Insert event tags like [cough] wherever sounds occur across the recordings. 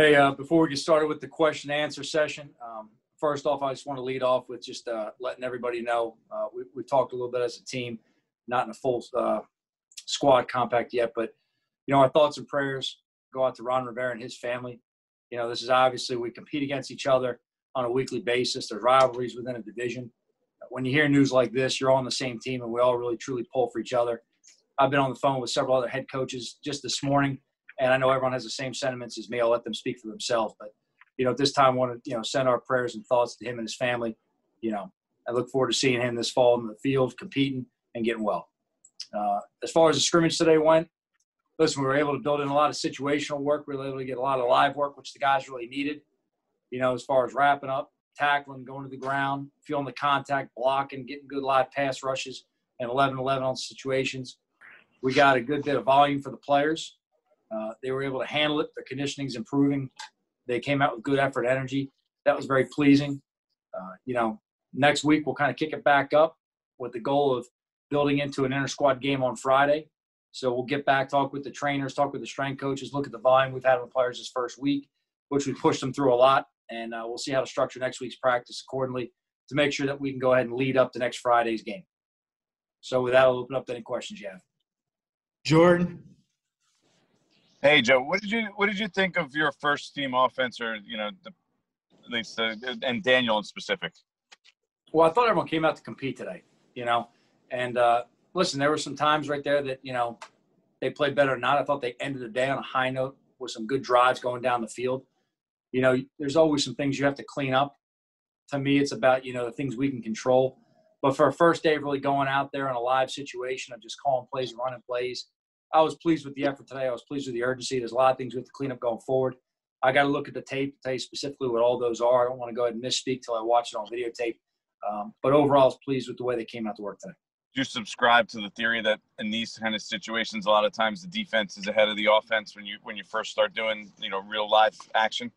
Hey, uh, before we get started with the question and answer session, um, first off, I just want to lead off with just uh, letting everybody know uh, we, we talked a little bit as a team, not in a full uh, squad compact yet, but you know our thoughts and prayers go out to Ron Rivera and his family. You know, this is obviously we compete against each other on a weekly basis. There's rivalries within a division. When you hear news like this, you're all on the same team, and we all really truly pull for each other. I've been on the phone with several other head coaches just this morning, and I know everyone has the same sentiments as me. I'll let them speak for themselves, but you know, at this time, I want to you know send our prayers and thoughts to him and his family. You know, I look forward to seeing him this fall in the field, competing and getting well. Uh, as far as the scrimmage today went, listen, we were able to build in a lot of situational work. We were able to get a lot of live work, which the guys really needed. You know, as far as wrapping up, tackling, going to the ground, feeling the contact, blocking, getting good live pass rushes, and 11 11 on situations. We got a good bit of volume for the players. Uh, they were able to handle it. Their conditioning's improving. They came out with good effort, energy. That was very pleasing. Uh, you know, next week we'll kind of kick it back up with the goal of building into an inter squad game on Friday. So we'll get back, talk with the trainers, talk with the strength coaches, look at the volume we've had on players this first week, which we pushed them through a lot, and uh, we'll see how to structure next week's practice accordingly to make sure that we can go ahead and lead up to next Friday's game. So with that, I'll open up to any questions you have. Jordan. Hey Joe, what did you what did you think of your first team offense, or you know, the, at least the, and Daniel in specific? Well, I thought everyone came out to compete today, you know, and uh, listen, there were some times right there that you know they played better or not. I thought they ended the day on a high note with some good drives going down the field. You know, there's always some things you have to clean up. To me, it's about you know the things we can control. But for a first day really going out there in a live situation of just calling plays and running plays, I was pleased with the effort today. I was pleased with the urgency. There's a lot of things we have to clean up going forward. I got to look at the tape to tell you specifically what all those are. I don't want to go ahead and misspeak till I watch it on videotape. Um, but overall, I was pleased with the way they came out to work today. Do you subscribe to the theory that in these kind of situations, a lot of times the defense is ahead of the offense when you when you first start doing you know real live action?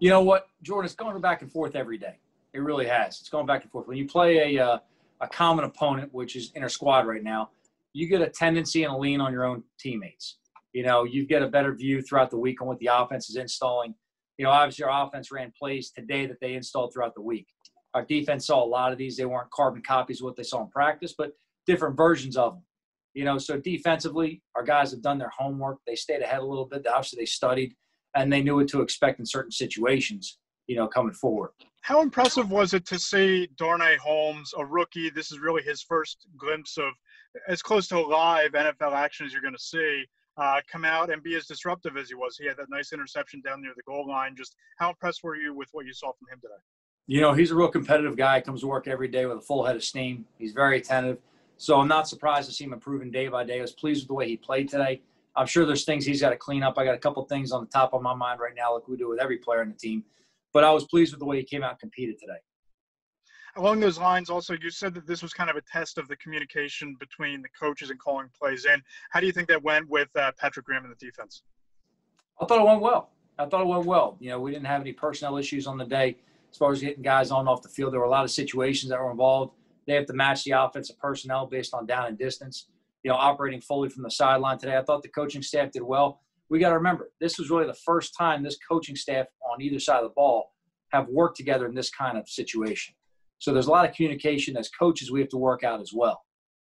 You know what, Jordan? It's going back and forth every day. It really has. It's going back and forth. When you play a uh, a common opponent, which is inner squad right now, you get a tendency and a lean on your own teammates. You know, you get a better view throughout the week on what the offense is installing. You know, obviously our offense ran plays today that they installed throughout the week. Our defense saw a lot of these. They weren't carbon copies of what they saw in practice, but different versions of them. You know, so defensively, our guys have done their homework. They stayed ahead a little bit. Obviously, they studied and they knew what to expect in certain situations, you know, coming forward. How impressive was it to see Darnay Holmes, a rookie? This is really his first glimpse of as close to live NFL action as you're going to see. Uh, come out and be as disruptive as he was. He had that nice interception down near the goal line. Just how impressed were you with what you saw from him today? You know, he's a real competitive guy. Comes to work every day with a full head of steam. He's very attentive. So I'm not surprised to see him improving day by day. I was pleased with the way he played today. I'm sure there's things he's got to clean up. I got a couple things on the top of my mind right now, like we do with every player in the team. But I was pleased with the way he came out and competed today along those lines, also, you said that this was kind of a test of the communication between the coaches and calling plays in. How do you think that went with uh, Patrick Graham and the defense? I thought it went well. I thought it went well. You know, we didn't have any personnel issues on the day as far as getting guys on off the field. There were a lot of situations that were involved. They have to match the offensive personnel based on down and distance. You know, operating fully from the sideline today. I thought the coaching staff did well. We got to remember, this was really the first time this coaching staff on either side of the ball have worked together in this kind of situation. So there's a lot of communication as coaches we have to work out as well.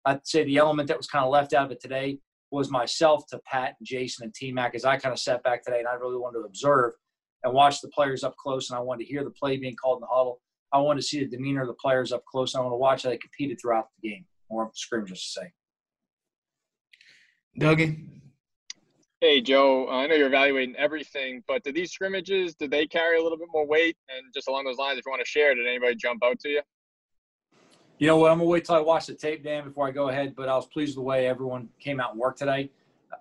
I'd say the element that was kind of left out of it today was myself to Pat and Jason and T Mac as I kind of sat back today and I really wanted to observe and watch the players up close and I wanted to hear the play being called in the huddle. I wanted to see the demeanor of the players up close I want to watch how they competed throughout the game or just to say. Dougie. Hey Joe, uh, I know you're evaluating everything, but did these scrimmages did they carry a little bit more weight? And just along those lines, if you want to share, did anybody jump out to you? You know what? I'm gonna wait till I watch the tape, Dan, before I go ahead. But I was pleased with the way everyone came out and worked today.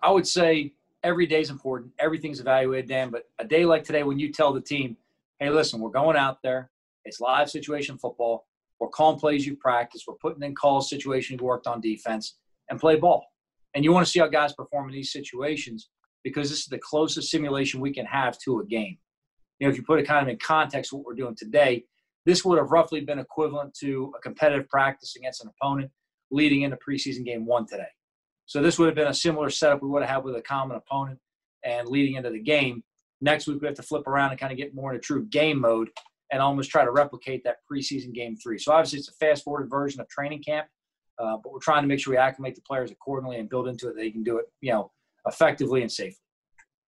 I would say every day is important. Everything's evaluated, Dan. But a day like today, when you tell the team, "Hey, listen, we're going out there. It's live situation football. We're calling plays you practice. We're putting in calls situations you worked on defense and play ball." And you want to see how guys perform in these situations because this is the closest simulation we can have to a game. You know, if you put it kind of in context, what we're doing today, this would have roughly been equivalent to a competitive practice against an opponent leading into preseason game one today. So this would have been a similar setup we would have had with a common opponent and leading into the game. Next week we have to flip around and kind of get more into true game mode and almost try to replicate that preseason game three. So obviously it's a fast forwarded version of training camp, uh, but we're trying to make sure we acclimate the players accordingly and build into it that they can do it, you know, effectively and safely.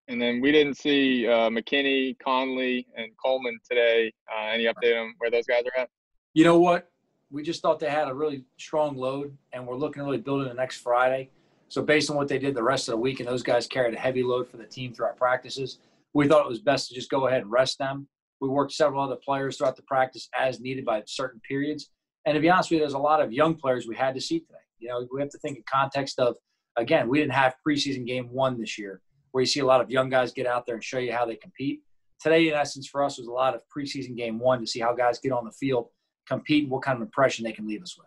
And then we didn't see uh, McKinney, Conley, and Coleman today. Uh, any update on where those guys are at? You know what? We just thought they had a really strong load, and we're looking to really build it the next Friday. So based on what they did the rest of the week, and those guys carried a heavy load for the team throughout practices, we thought it was best to just go ahead and rest them. We worked several other players throughout the practice as needed by certain periods. And to be honest with you, there's a lot of young players we had to see today. You know, we have to think in context of, again, we didn't have preseason game one this year where you see a lot of young guys get out there and show you how they compete. Today, in essence, for us was a lot of preseason game one to see how guys get on the field, compete, and what kind of impression they can leave us with.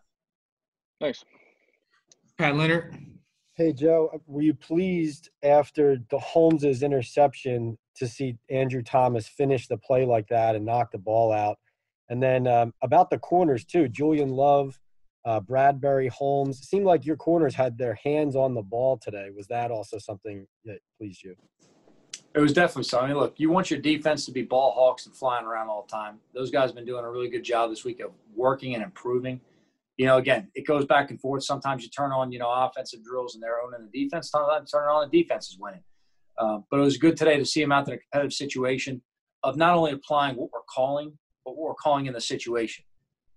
Thanks. Pat Leonard. Hey, Joe, uh, were you pleased after the Holmes's interception to see Andrew Thomas finish the play like that and knock the ball out? And then um, about the corners, too. Julian Love, uh, Bradberry, Holmes. It seemed like your corners had their hands on the ball today. Was that also something that pleased you? It was definitely something. Look, you want your defense to be ball hawks and flying around all the time. Those guys have been doing a really good job this week of working and improving. You know, again, it goes back and forth. Sometimes you turn on, you know, offensive drills and they're owning the defense. Sometimes turn on the defense is winning. Um, but it was good today to see him out in a competitive situation of not only applying what we're calling, but we're calling in the situation.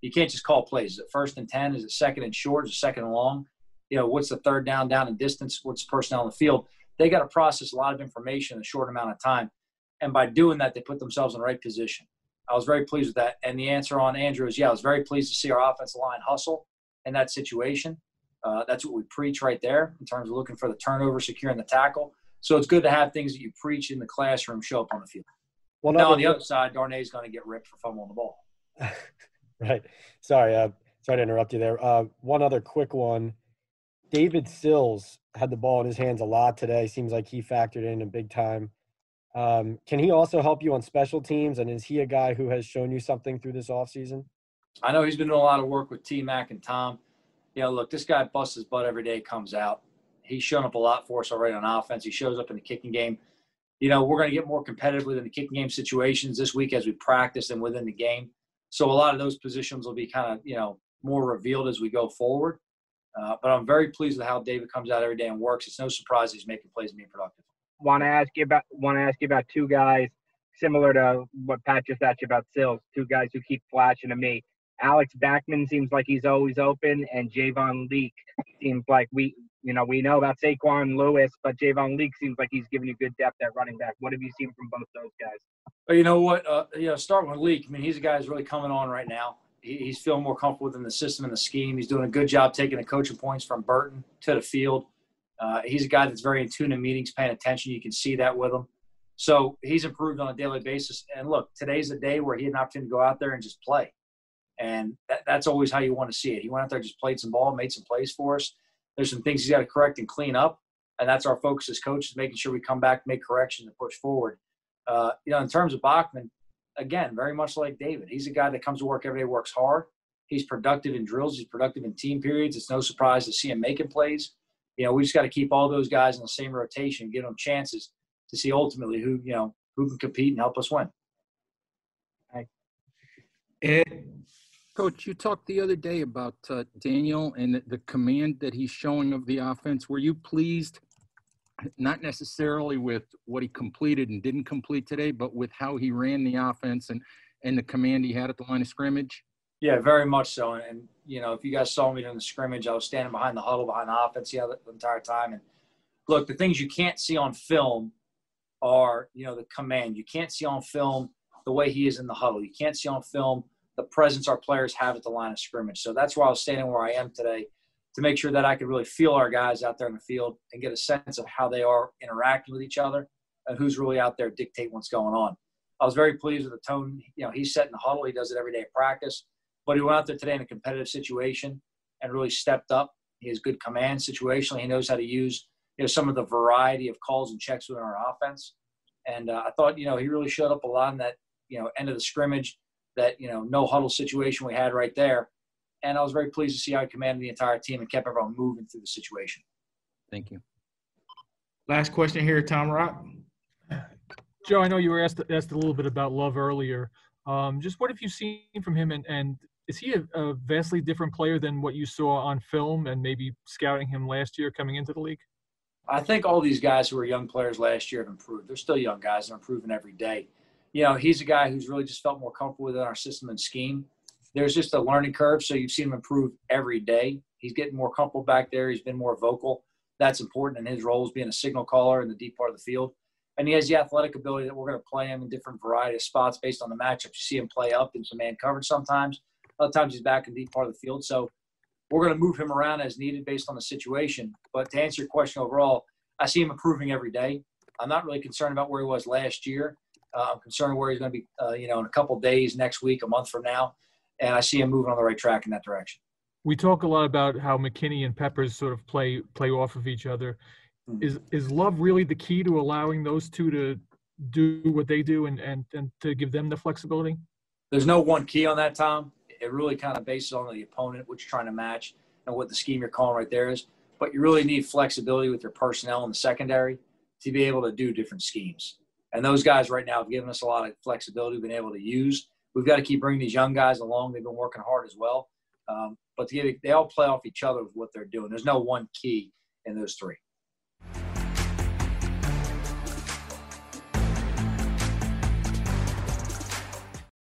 You can't just call plays. Is it first and 10? Is it second and short? Is it second and long? You know, what's the third down, down in distance? What's the personnel on the field? They got to process a lot of information in a short amount of time. And by doing that, they put themselves in the right position. I was very pleased with that. And the answer on Andrew is yeah, I was very pleased to see our offensive line hustle in that situation. Uh, that's what we preach right there in terms of looking for the turnover, securing the tackle. So it's good to have things that you preach in the classroom show up on the field. Well, now on the other side, Darnay's going to get ripped for fumbling the ball. [laughs] right. Sorry. Uh, sorry to interrupt you there. Uh, one other quick one. David Sills had the ball in his hands a lot today. Seems like he factored in a big time. Um, can he also help you on special teams? And is he a guy who has shown you something through this offseason? I know he's been doing a lot of work with T Mac and Tom. You know, look, this guy busts his butt every day, comes out. He's shown up a lot for us already on offense. He shows up in the kicking game. You know, we're going to get more competitive within the kicking game situations this week as we practice and within the game. So a lot of those positions will be kind of, you know, more revealed as we go forward. Uh, but I'm very pleased with how David comes out every day and works. It's no surprise he's making plays and being productive. Want to ask you about want to ask you about two guys similar to what Pat just asked you about Sills. Two guys who keep flashing to me. Alex Bachman seems like he's always open, and Javon Leake seems like we, you know, we know about Saquon Lewis, but Javon Leake seems like he's giving you good depth at running back. What have you seen from both those guys? But you know what? Uh, you know, start with Leake. I mean, he's a guy who's really coming on right now. He, he's feeling more comfortable within the system and the scheme. He's doing a good job taking the coaching points from Burton to the field. Uh, he's a guy that's very in tune in meetings, paying attention. You can see that with him. So he's improved on a daily basis. And look, today's a day where he had an opportunity to go out there and just play. And that, that's always how you want to see it. He went out there, just played some ball, made some plays for us. There's some things he's got to correct and clean up. And that's our focus as coaches, making sure we come back, make corrections, and push forward. Uh, you know, in terms of Bachman, again, very much like David, he's a guy that comes to work every day, works hard. He's productive in drills. He's productive in team periods. It's no surprise to see him making plays. You know, we just got to keep all those guys in the same rotation, give them chances to see ultimately who you know who can compete and help us win. Ed. Coach, you talked the other day about uh, Daniel and the, command that he's showing of the offense. Were you pleased, not necessarily with what he completed and didn't complete today, but with how he ran the offense and, and the command he had at the line of scrimmage? Yeah, very much so. And, and you know, if you guys saw me during the scrimmage, I was standing behind the huddle, behind the offense the, the entire time. And look, the things you can't see on film are, you know, the command. You can't see on film the way he is in the huddle. You can't see on film – the presence our players have at the line of scrimmage. So that's why I was standing where I am today to make sure that I could really feel our guys out there in the field and get a sense of how they are interacting with each other and who's really out there dictating what's going on. I was very pleased with the tone. You know, he's setting the huddle. He does it every day at practice. But he went out there today in a competitive situation and really stepped up. He has good command situationally. He knows how to use you know some of the variety of calls and checks within our offense. And uh, I thought you know he really showed up a lot in that you know end of the scrimmage that you know no huddle situation we had right there. And I was very pleased to see how he commanded the entire team and kept everyone moving through the situation. Thank you. Last question here, Tom Rock. Joe, I know you were asked asked a little bit about Love earlier. Um, just what have you seen from him, and, and is he a, a vastly different player than what you saw on film and maybe scouting him last year coming into the league? I think all these guys who were young players last year have improved. They're still young guys and improving every day. You know, he's a guy who's really just felt more comfortable within our system and scheme. There's just a learning curve, so you've seen him improve every day. He's getting more comfortable back there. He's been more vocal. That's important in his role as being a signal caller in the deep part of the field. And he has the athletic ability that we're going to play him in different variety of spots based on the matchups. You see him play up in some man coverage sometimes. Other times he's back in deep part of the field. So we're going to move him around as needed based on the situation. But to answer your question overall, I see him improving every day. I'm not really concerned about where he was last year. Uh, I'm concerned where he's going to be, uh, you know, in a couple days, next week, a month from now, and I see him moving on the right track in that direction. We talk a lot about how McKinney and Peppers sort of play play off of each other. Mhm. Is is Love really the key to allowing those two to do what they do and and, and to give them the flexibility? There's no one key on that, Tom. It really kind of bases on the opponent, what you're trying to match, and what the scheme you're calling right there is. But you really need flexibility with your personnel in the secondary to be able to do different schemes. And those guys right now have given us a lot of flexibility we've been able to use. We've got to keep bringing these young guys along. They've been working hard as well. Um, but they all play off each other with what they're doing. There's no one key in those three.